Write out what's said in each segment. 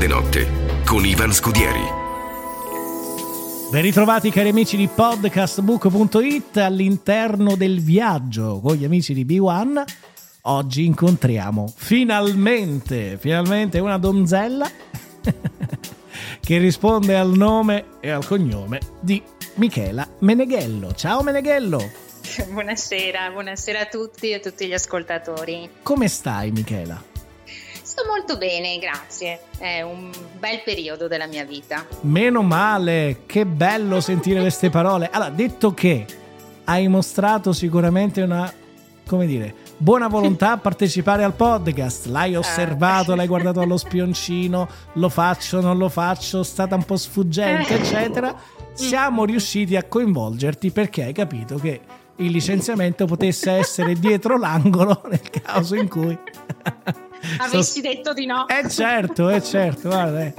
grande notte con Ivan Scudieri. Ben ritrovati cari amici di podcastbook.it all'interno del viaggio con gli amici di B1. Oggi incontriamo finalmente, finalmente una donzella che risponde al nome e al cognome di Michela Meneghello. Ciao Meneghello! Buonasera, buonasera a tutti e a tutti gli ascoltatori. Come stai Michela? Sto molto bene, grazie. È un bel periodo della mia vita. Meno male, che bello sentire queste parole. Allora, detto che hai mostrato sicuramente una, come dire, buona volontà a partecipare al podcast. L'hai osservato, l'hai guardato allo spioncino, lo faccio, non lo faccio, è stata un po' sfuggente, eccetera. Siamo riusciti a coinvolgerti perché hai capito che il licenziamento potesse essere dietro l'angolo nel caso in cui avessi so... detto di no. Eh certo, è eh certo, guarda. Eh.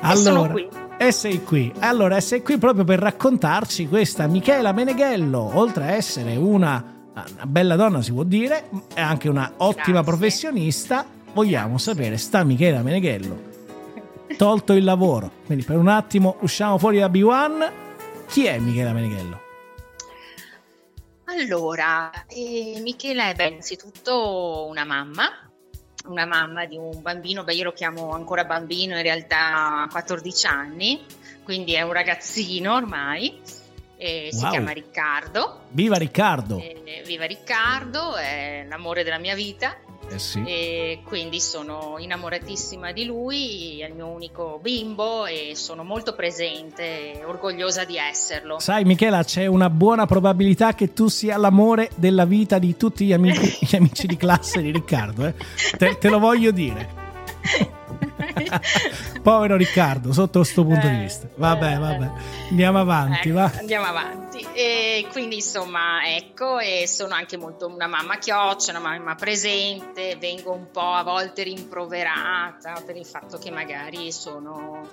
Allora, e sei qui. Allora, sei qui proprio per raccontarci questa Michela Meneghello, oltre a essere una, una bella donna, si può dire, è anche una ottima Grazie. professionista. Vogliamo sapere, sta Michela Meneghello, tolto il lavoro, quindi per un attimo usciamo fuori da B1. Chi è Michela Meneghello? Allora, eh, Michela è beh, innanzitutto una mamma, una mamma di un bambino, beh io lo chiamo ancora bambino, in realtà ha 14 anni, quindi è un ragazzino ormai, eh, wow. si chiama Riccardo. Viva Riccardo! Eh, viva Riccardo, è l'amore della mia vita eh sì. E quindi sono innamoratissima di lui, è il mio unico bimbo e sono molto presente e orgogliosa di esserlo. Sai Michela, c'è una buona probabilità che tu sia l'amore della vita di tutti gli amici, gli amici di classe di Riccardo, eh? te, te lo voglio dire. Povero Riccardo, sotto questo punto di vista. Vabbè, vabbè. Andiamo avanti, ecco, va. Andiamo avanti. E quindi, insomma, ecco, e sono anche molto una mamma chioccia, una mamma presente, vengo un po' a volte rimproverata per il fatto che magari sono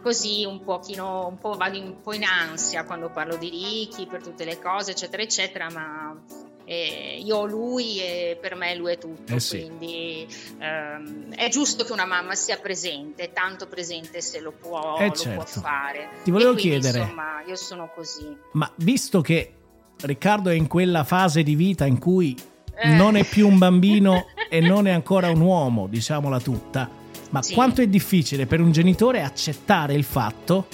così un pochino, un po' vado un po' in ansia quando parlo di Ricky per tutte le cose, eccetera, eccetera, ma eh, io ho lui e per me lui è tutto, eh sì. quindi ehm, è giusto che una mamma sia presente, tanto presente se lo può, eh lo certo. può fare. Ti volevo quindi, chiedere, insomma, io sono così. Ma visto che Riccardo è in quella fase di vita in cui eh. non è più un bambino e non è ancora un uomo, diciamola tutta, ma sì. quanto è difficile per un genitore accettare il fatto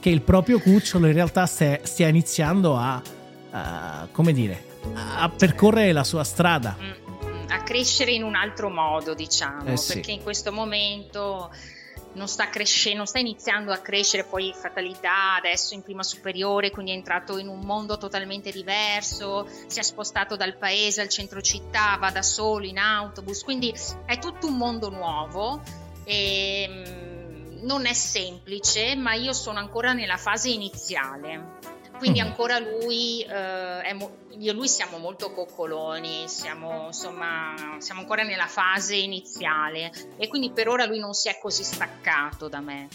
che il proprio cucciolo in realtà stia, stia iniziando a, a, come dire, a percorrere la sua strada. Mm, mm, a crescere in un altro modo, diciamo, eh sì. perché in questo momento non sta crescendo, non sta iniziando a crescere, poi fatalità, adesso in prima superiore, quindi è entrato in un mondo totalmente diverso, si è spostato dal paese al centro città, va da solo in autobus, quindi è tutto un mondo nuovo e mm, non è semplice, ma io sono ancora nella fase iniziale quindi mm. ancora lui, eh, mo- io e lui siamo molto coccoloni, siamo, insomma, siamo ancora nella fase iniziale e quindi per ora lui non si è così staccato da me.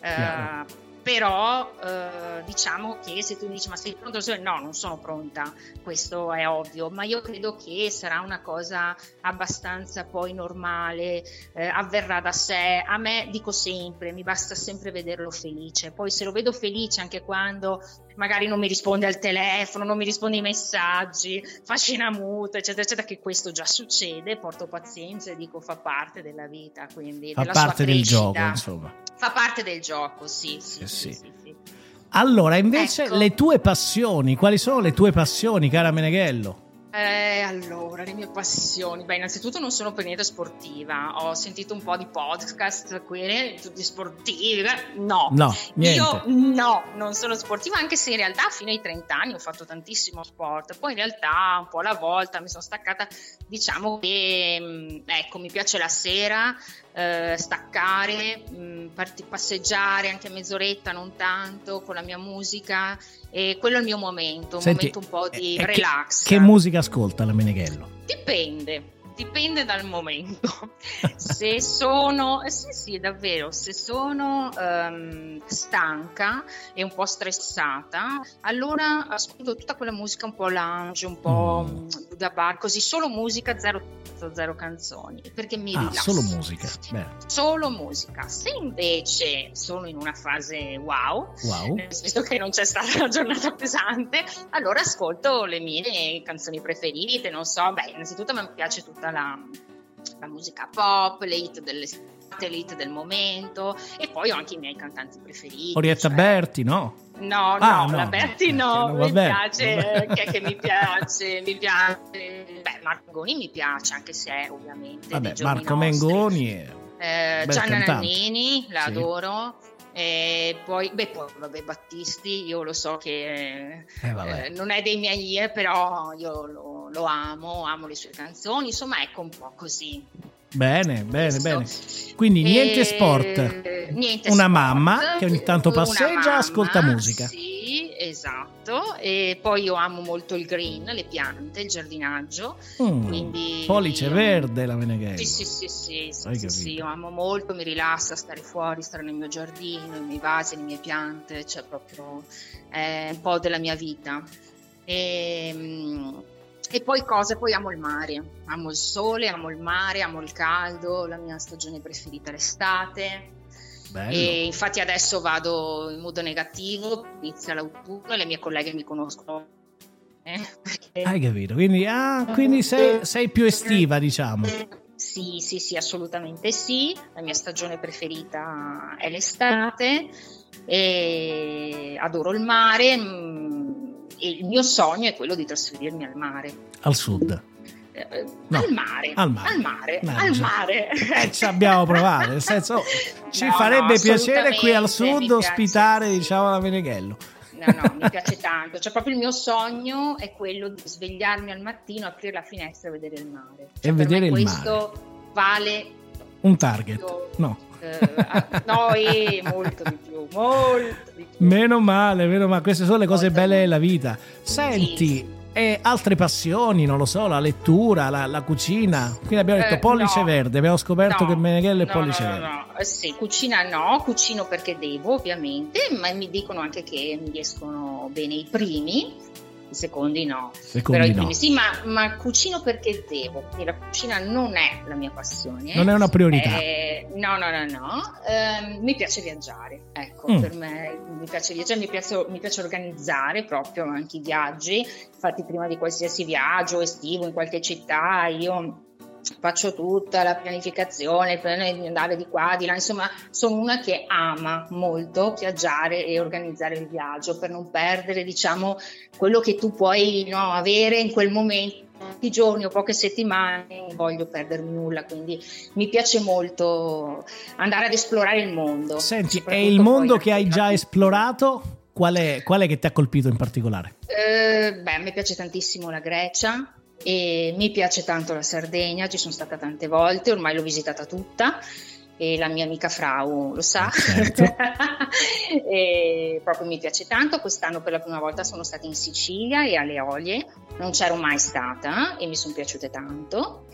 Eh, però eh, diciamo che se tu mi dici ma sei pronto? No, non sono pronta, questo è ovvio, ma io credo che sarà una cosa abbastanza poi normale, eh, avverrà da sé. A me dico sempre, mi basta sempre vederlo felice, poi se lo vedo felice anche quando magari non mi risponde al telefono, non mi risponde ai messaggi, fa scena muta, eccetera, eccetera, che questo già succede, porto pazienza e dico fa parte della vita, quindi fa parte del gioco, insomma. Fa parte del gioco, sì, sì, sì. Sì. Allora, invece, ecco. le tue passioni, quali sono le tue passioni, cara Meneghello? Eh, allora, le mie passioni. Beh, innanzitutto non sono per niente sportiva. Ho sentito un po' di podcast qui, tutti sportivi. No, no niente. io no, non sono sportiva, anche se in realtà fino ai 30 anni ho fatto tantissimo sport. Poi in realtà un po' alla volta mi sono staccata. Diciamo che, mm, ecco, mi piace la sera, eh, staccare, mh, mm, passeggiare anche mezz'oretta, non tanto, con la mia musica. E quello è il mio momento, un Senti, momento un po' di eh, relax. Che, che musica ascolta la Meneghello? Dipende. Dipende dal momento. se sono, sì, sì, davvero, se sono um, stanca e un po' stressata, allora ascolto tutta quella musica un po' lounge, un po' mm. Buddha bar, così solo musica, zero, zero canzoni, perché mi ah, rilassa. Solo musica. Beh. Solo musica. Se invece sono in una fase wow, wow, nel senso che non c'è stata una giornata pesante, allora ascolto le mie canzoni preferite, non so, beh, innanzitutto mi piace tutta la, la musica pop, le hit dell'estate, le hit del momento e poi ho anche i miei cantanti preferiti. Orietta cioè... Berti, no? No, ah, no, no, la Berti no, mi piace, che, che, mi piace, mi piace. Beh, Marco Mengoni mi piace, anche se ovviamente Vabbè, Marco nostri. Mengoni è... Eh, Gianna Nannini, la sì. adoro. E poi, beh, poi, vabbè, Battisti, io lo so che eh, eh, non è dei miei, eh, però io lo, lo, amo, amo le sue canzoni, insomma, ecco un po' così. Bene, bene, bene. Quindi niente sport. Niente una sport, mamma che ogni tanto passeggia e ascolta musica. Sì, esatto. E poi io amo molto il green, le piante, il giardinaggio. Mm, quindi pollice verde la Meneghello. Sì, sì, sì, sì, sì, sì, sì, io amo molto, mi rilassa stare fuori, stare nel mio giardino, nei miei vasi, le mie piante, cioè proprio è un po' della mia vita. E, ehm, e poi cose, poi amo il mare, amo il sole, amo il mare, amo il caldo, la mia stagione preferita è l'estate. Bello. E infatti adesso vado in modo negativo, inizia l'autunno e le mie colleghe mi conoscono. Eh, perché... Hai capito? Quindi, ah, quindi sei, sei più estiva, diciamo. Sì, sì, sì, assolutamente sì. La mia stagione preferita è l'estate e adoro il mare mm, e il mio sogno è quello di trasferirmi al mare. Al sud? Eh, no. Al mare, al mare, al mare, no, al mare. Eh, ci abbiamo provato, nel senso ci no, farebbe piacere qui al sud ospitare diciamo la Meneghello. No, no, mi piace tanto, cioè proprio il mio sogno è quello di svegliarmi al mattino, aprire la finestra e vedere il mare. Cioè, e vedere il questo mare. Questo vale un target, no. Uh, no, e molto di più, molto di più. Meno male, meno male, queste sono le cose molto belle della vita. Senti, sì. e altre passioni, non lo so, la lettura, la, la cucina. Quindi abbiamo detto eh, pollice no. verde, abbiamo scoperto no, che Meneghello è no, pollice no, verde. No, no, sì, cucina no, cucino perché devo ovviamente, ma mi dicono anche che mi escono bene i primi i secondi no. Secondi Però i primi no. sì, ma, ma, cucino perché devo, quindi la cucina non è la mia passione. Non è una priorità. Eh, no, no, no, no. Eh, mi piace viaggiare, ecco, mm. per me mi piace viaggiare, mi piace, mi piace organizzare proprio anche i viaggi. Infatti prima di qualsiasi viaggio estivo in qualche città io faccio tutta la pianificazione per andare di qua, di là, insomma sono una che ama molto viaggiare e organizzare il viaggio per non perdere diciamo quello che tu puoi no, avere in quel momento. Pochi giorni o poche settimane non voglio perdermi nulla. Quindi mi piace molto andare ad esplorare il mondo. Senti è il mondo che hai già esplorato Qual è, qual è, che ti ha colpito in particolare? Eh, beh, mi piace tantissimo la Grecia, e mi piace tanto la Sardegna, ci sono stata tante volte, ormai l'ho visitata tutta e la mia amica Frau lo sa, certo. e proprio mi piace tanto. Quest'anno per la prima volta sono stata in Sicilia e alle Olie, non c'ero mai stata e mi sono piaciute tanto.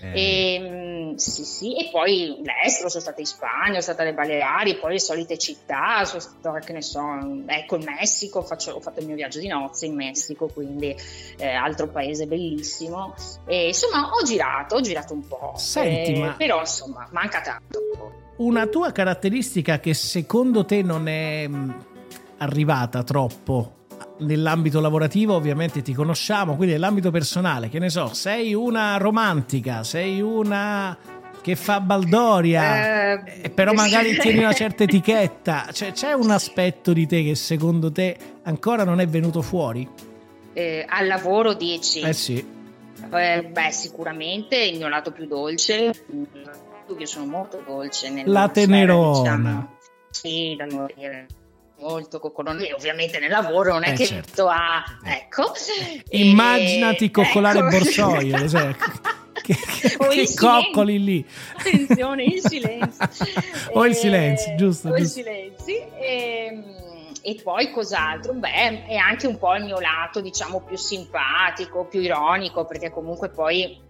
Eh. E, mm, sì, sì, e poi l'estero, sono stata in Spagna, sono stata alle Baleari, poi le solite città, sono stata, che ne so, ecco il Messico, faccio, ho fatto il mio viaggio di nozze in Messico, quindi eh, altro paese bellissimo. E, insomma, ho girato, ho girato un po', Senti, eh, ma... però insomma, manca tanto. Una tua caratteristica che secondo te non è mm, arrivata troppo nell'ambito lavorativo ovviamente ti conosciamo, quindi nell'ambito personale, che ne so, sei una romantica, sei una che fa baldoria, eh, però magari tieni una certa etichetta, cioè, c'è un aspetto di te che secondo te ancora non è venuto fuori? Eh, al lavoro dici? Eh sì. Eh, beh, sicuramente il mio lato più dolce, io sono molto dolce. Nella La tenerona. Sfera, diciamo. Sì, da morire molto coccolone, ovviamente nel lavoro non è eh che certo. ha, ecco. Immaginati e, coccolare ecco. borsoie, cioè, che, che, che coccoli lì. Attenzione, il silenzio. o il silenzio, giusto. O giusto. il silenzio. E, e poi cos'altro? Beh, è anche un po' il mio lato, diciamo, più simpatico, più ironico, perché comunque poi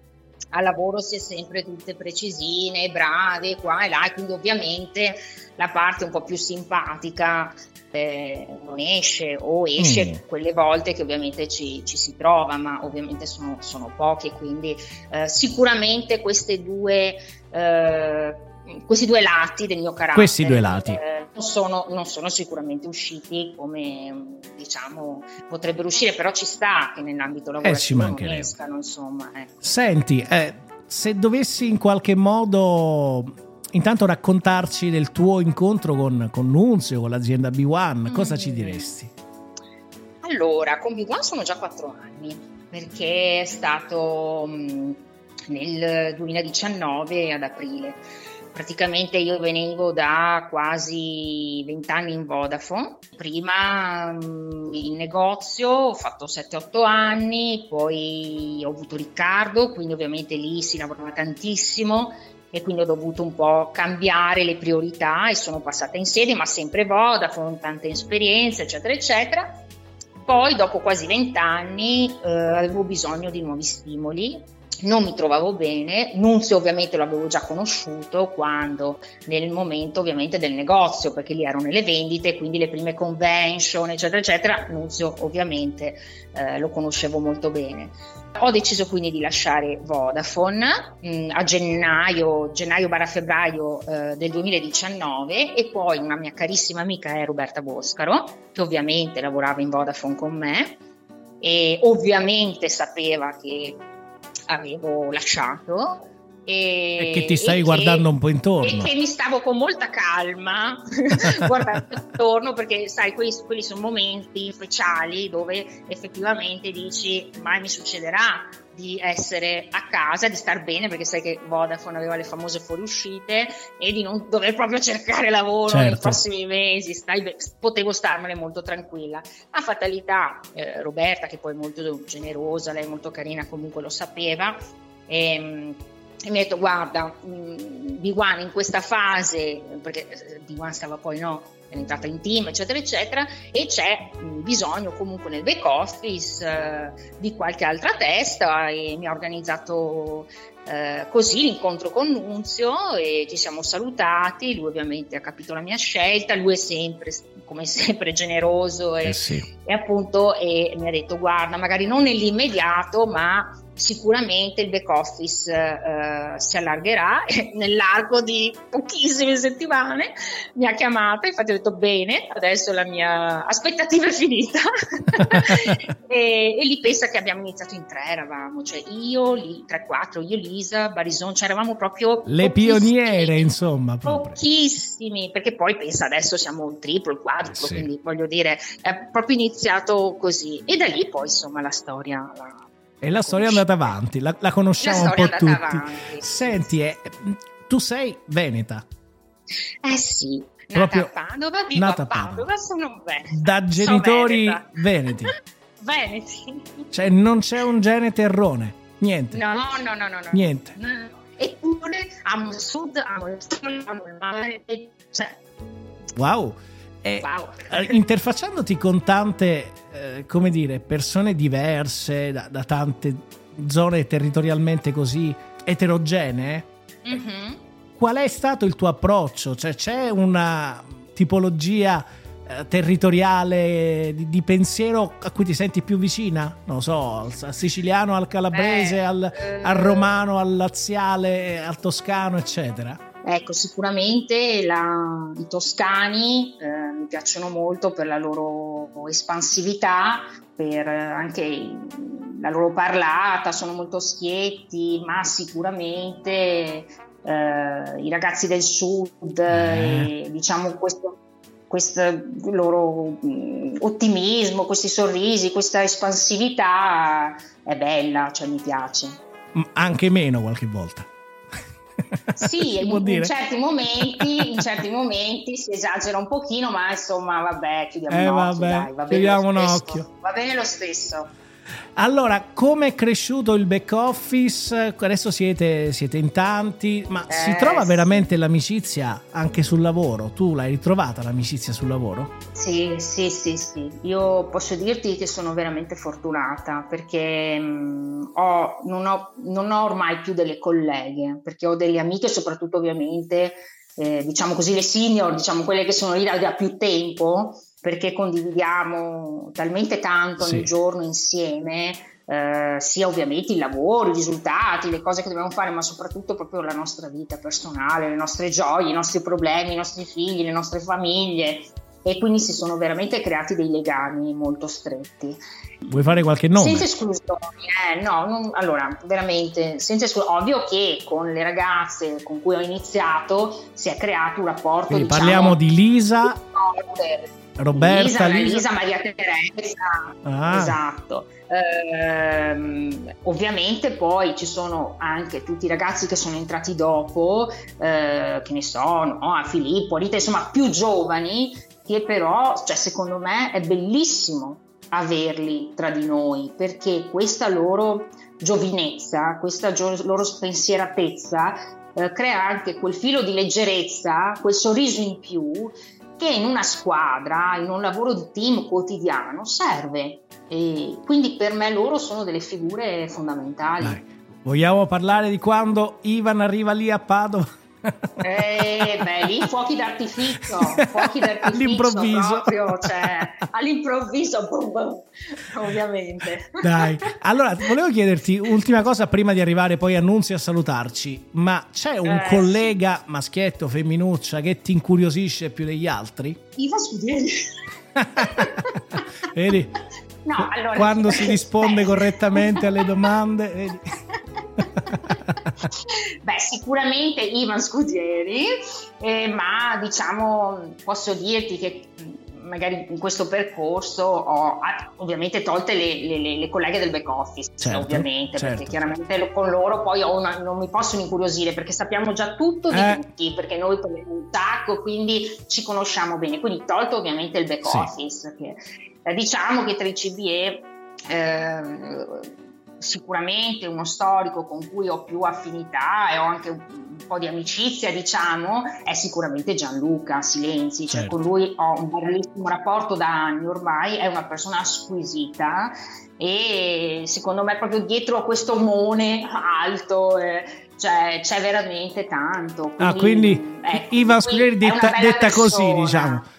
al lavoro si è sempre tutte precisine, brave, qua e là, e quindi ovviamente la parte un po' più simpatica eh, non esce o esce mm. quelle volte che ovviamente ci, ci si trova, ma ovviamente sono, sono poche, quindi eh, sicuramente queste due eh, questi due lati del mio carattere. Questi due lati. Eh, non, sono, non, sono, sicuramente usciti come diciamo potrebbero uscire, però ci sta che nell'ambito lavorativo eh, non escano, insomma. Eh. Senti, eh, se dovessi in qualche modo intanto raccontarci del tuo incontro con, con Nunzio, con l'azienda B1, mm. cosa ci diresti? Allora, con B1 sono già quattro anni, perché è stato mh, mm, nel 2019 ad aprile praticamente io venivo da quasi vent'anni in Vodafone, prima mm, in negozio ho fatto 7-8 anni, poi ho avuto Riccardo, quindi ovviamente lì si lavorava tantissimo e quindi ho dovuto un po' cambiare le priorità e sono passata in sede, ma sempre Vodafone, tanta esperienza, eccetera, eccetera. Poi dopo quasi vent'anni eh, avevo bisogno di nuovi stimoli non mi trovavo bene, Nunzio ovviamente l'avevo già conosciuto quando nel momento ovviamente del negozio, perché lì erano le vendite, quindi le prime convention, eccetera, eccetera, Nunzio ovviamente eh, lo conoscevo molto bene. Ho deciso quindi di lasciare Vodafone mh, mm, a gennaio, gennaio-febbraio eh, del 2019 e poi una mia carissima amica è Roberta Boscaro, che ovviamente lavorava in Vodafone con me e ovviamente sapeva che avevo lasciato. E, e che ti stai guardando che, un po' intorno. E che mi stavo con molta calma guardando intorno perché sai, quelli, quelli, sono momenti speciali dove effettivamente dici mai mi succederà di essere a casa, di star bene perché sai che Vodafone aveva le famose fuoriuscite e di non dover proprio cercare lavoro certo. nei prossimi mesi, stai, potevo starmene molto tranquilla. A fatalità eh, Roberta che poi è molto generosa, lei è molto carina, comunque lo sapeva. E, ehm, e mi ha detto guarda mm, B1 in questa fase perché eh, B1 stava poi no è entrata in team, eccetera, eccetera, e c'è bisogno comunque nel back office eh, di qualche altra testa e mi ha organizzato eh, così l'incontro con Nunzio e ci siamo salutati, lui ovviamente ha capito la mia scelta, lui è sempre, come sempre, generoso e, eh sì. e appunto e mi ha detto guarda, magari non nell'immediato, ma sicuramente il back office eh, si allargherà nell'arco di pochissime settimane mi ha chiamata infatti ho detto bene adesso la mia aspettativa è finita e, e, lì pensa che abbiamo iniziato in tre eravamo cioè io, lì, 3-4 io, Lisa, Barison cioè eravamo proprio le pioniere insomma proprio. pochissimi perché poi pensa adesso siamo il triplo, il quadruplo sì. quindi voglio dire è proprio iniziato così e da lì poi insomma la storia la, e la storia è andata avanti, la, la conosciamo la un po' tutti. Avanti. Senti, eh, tu sei veneta. Eh sì, Proprio nata a Padova, vivo nata a Padova, Padova sono veneta. Da genitori veneta. veneti. veneti. Cioè non c'è un gene terrone, niente. No, no, no, no. no niente. No, no. Eppure amo il sud, amo il sud, amo il mare. Cioè. Wow. E wow. Eh, interfacciandoti con tante, eh, come dire, persone diverse, da, da, tante zone territorialmente così eterogenee, mm-hmm. qual è stato il tuo approccio? Cioè c'è una tipologia eh, territoriale di, di, pensiero a cui ti senti più vicina? Non so, al siciliano, al calabrese, eh, al, al romano, al laziale, al toscano, eccetera? Ecco, sicuramente la, i toscani eh, mi piacciono molto per la loro espansività, per anche la loro parlata, sono molto schietti, ma sicuramente eh, i ragazzi del sud, eh. e, diciamo questo, questo loro mm, ottimismo, questi sorrisi, questa espansività è bella, cioè mi piace. Anche meno qualche volta. Sì, in, in, certi momenti, in certi momenti si esagera un pochino, ma insomma, vabbè, chiudiamo eh, un occhio, vabbè, dai, va bene chiudiamo un occhio. Va bene lo stesso. Allora, come è cresciuto il back office? Adesso siete, siete in tanti, ma eh, si trova veramente l'amicizia anche sul lavoro? Tu l'hai ritrovata l'amicizia sul lavoro? Sì, sì, sì, sì. Io posso dirti che sono veramente fortunata perché mh, mm, ho, non, ho, non ho ormai più delle colleghe, perché ho delle amiche, soprattutto ovviamente, eh, diciamo così, le senior, diciamo quelle che sono lì da, da più tempo perché condividiamo talmente tanto sì. ogni giorno insieme, eh, sia ovviamente il lavoro, i risultati, le cose che dobbiamo fare, ma soprattutto proprio la nostra vita personale, le nostre gioie, i nostri problemi, i nostri figli, le nostre famiglie. E quindi si sono veramente creati dei legami molto stretti. Vuoi fare qualche nome? Senza esclusioni, eh, no, non, allora veramente senza esclusioni. Ovvio che con le ragazze con cui ho iniziato si è creato un rapporto. Quindi diciamo, parliamo di Lisa. Roberta, Lisa, Lisa. Lisa Maria Teresa, ah. esatto. Eh, ovviamente poi ci sono anche tutti i ragazzi che sono entrati dopo, eh, che ne so, no? a Filippo, Rita, insomma più giovani, che però, cioè, secondo me è bellissimo averli tra di noi perché questa loro giovinezza, questa gio- loro spensieratezza eh, crea anche quel filo di leggerezza, quel sorriso in più che in una squadra, in un lavoro di team quotidiano serve. E quindi per me loro sono delle figure fondamentali. Dai. Vogliamo parlare di quando Ivan arriva lì a Padova? Eh, beh, lì fuochi d'artificio, fuochi d'artificio all'improvviso. proprio, cioè, all'improvviso, boom, boom, ovviamente. Dai, allora volevo chiederti ultima cosa prima di arrivare poi a Nunzio a salutarci, ma c'è un eh, collega maschietto, femminuccia che ti incuriosisce più degli altri? Iva Scudieri. vedi? No, allora, Quando si risponde correttamente alle domande, vedi? Beh, sicuramente Ivan Scudieri, eh, ma diciamo posso dirti che magari in questo percorso ho ovviamente tolte le, le, le colleghe del back office, certo, ovviamente, certo. perché chiaramente con loro poi una, non mi possono incuriosire perché sappiamo già tutto di eh. tutti, perché noi parliamo un sacco, quindi ci conosciamo bene. Quindi tolto ovviamente il back sì. office, che, eh, diciamo che tra i CBE eh, sicuramente uno storico con cui ho più affinità e ho anche un, po' di amicizia, diciamo, è sicuramente Gianluca Silenzi, cioè certo. con lui ho un bellissimo rapporto da anni ormai, è una persona squisita e secondo me proprio dietro a questo omone alto eh, cioè, c'è veramente tanto. Quindi, ah, quindi ecco, Ivan Scudieri detta, detta così, diciamo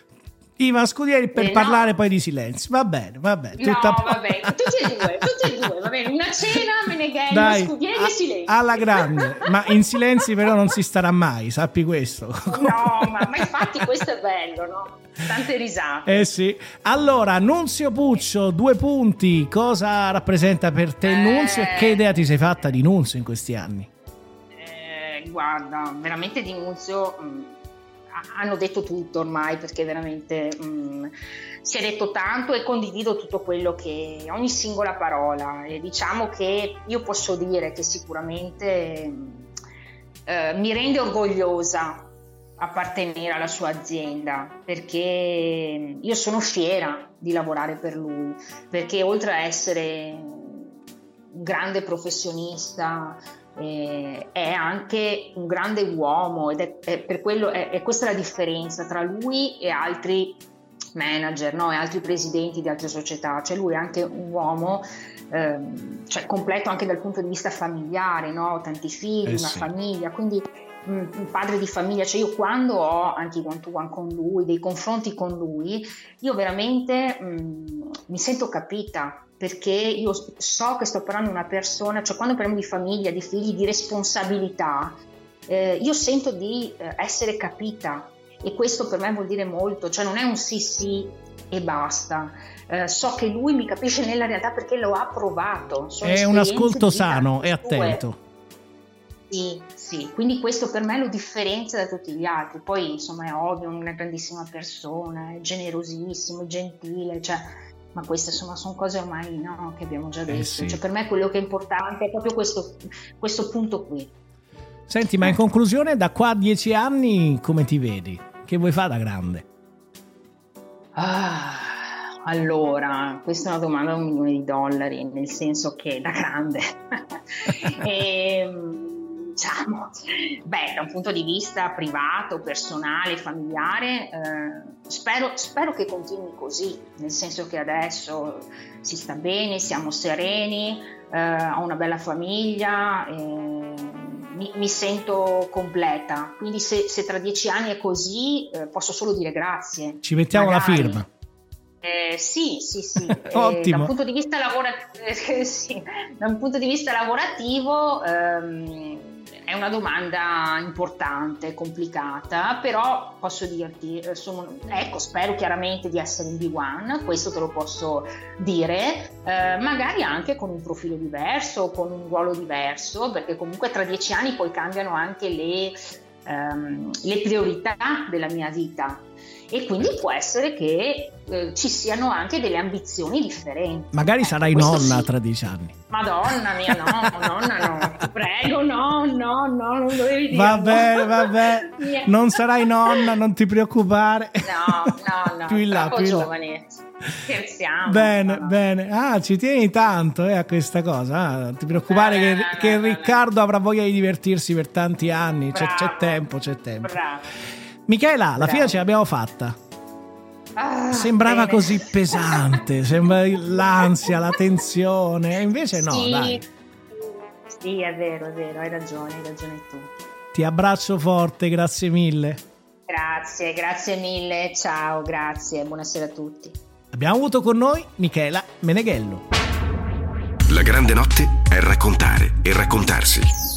Ivan Scudieri per eh, parlare poi di silenzio. Va bene, va bene. No, va bene, tutti e due, tutti e due, va bene. Una cena, Meneghello, Dai, Scudieri e silenzio. Alla grande, ma in silenzi però non si starà mai, sappi questo. No, ma, ma infatti questo è bello, no? Tante risate. Eh sì. Allora, Nunzio Puccio, due punti. Cosa rappresenta per te eh... Nunzio e che idea ti sei fatta di Nunzio in questi anni? Eh, guarda, veramente di Nunzio mm, hanno detto tutto ormai perché veramente mh, mm, si è detto tanto e condivido tutto quello che ogni singola parola. E diciamo che io posso dire che sicuramente mm, eh, mi rende orgogliosa appartenere alla sua azienda perché io sono fiera di lavorare per lui perché oltre a essere un grande professionista eh, è anche un grande uomo ed è, è per quello è, è, questa la differenza tra lui e altri manager no? e altri presidenti di altre società, cioè lui è anche un uomo ehm, cioè completo anche dal punto di vista familiare, no? tanti figli, eh una sì. famiglia, quindi un padre di famiglia, cioè io quando ho anche i one to one con lui, dei confronti con lui, io veramente mh, mi sento capita perché io so che sto parlando di una persona, cioè quando parliamo di famiglia, di figli, di responsabilità, eh, io sento di eh, essere capita e questo per me vuol dire molto, cioè non è un sì sì e basta. Eh, so che lui mi capisce nella realtà perché lo ha provato. Sono è un ascolto sano e attento. Sì, sì, quindi questo per me lo differenzia da tutti gli altri. Poi insomma è ovvio, una grandissima persona, è generosissimo, è gentile, cioè ma queste insomma sono cose ormai no, che abbiamo già detto. Eh sì. cioè, per me quello che è importante è proprio questo, questo punto qui. Senti, ma in conclusione, da qua a dieci anni come ti vedi? Che vuoi fare da grande? Ah, allora, questa è una domanda da un milione di dollari, nel senso che da grande. e, ehm, diciamo, beh, da un punto di vista privato, personale, familiare, eh, spero, spero, che continui così, nel senso che adesso si sta bene, siamo sereni, eh, ho una bella famiglia. Eh, mi, mi, sento completa. Quindi se, se, tra dieci anni è così, eh, posso solo dire grazie. Ci mettiamo Magari. la firma. Eh, sì, sì, sì. Ottimo. Eh, da, un punto di vista lavora- eh, sì. da un punto di vista lavorativo ehm, una domanda importante, complicata, però posso dirti, eh, sono, ecco, spero chiaramente di essere in B1, questo te lo posso dire, eh, magari anche con un profilo diverso, con un ruolo diverso, perché comunque tra dieci anni poi cambiano anche le, ehm, le priorità della mia vita e quindi può essere che eh, ci siano anche delle ambizioni differenti. Magari sarai Questo nonna sì. tra dieci anni. Madonna mia, no, nonna no, ti prego, no, no, no, non dovevi dire. Va bene, va bene, non sarai nonna, non ti preoccupare. No, no, no, più in là, più in là. giovane. Scherziamo. Bene, no. bene. Ah, ci tieni tanto eh, a questa cosa. Ah, ti preoccupare eh, che, no, che no, Riccardo avrà voglia di divertirsi per tanti anni. C'è, c'è, tempo, c'è tempo. Bravo. Michela, alla fine ce l'abbiamo fatta. Ah, Sembrava bene. così pesante, sembra l'ansia, la tensione, invece no, sì. dai. Sì, è vero, è vero, hai ragione, hai ragione tu. Ti abbraccio forte, grazie mille. Grazie, grazie mille, ciao, grazie, buonasera a tutti. Abbiamo avuto con noi Michela Meneghello. La grande notte è raccontare e raccontarsi.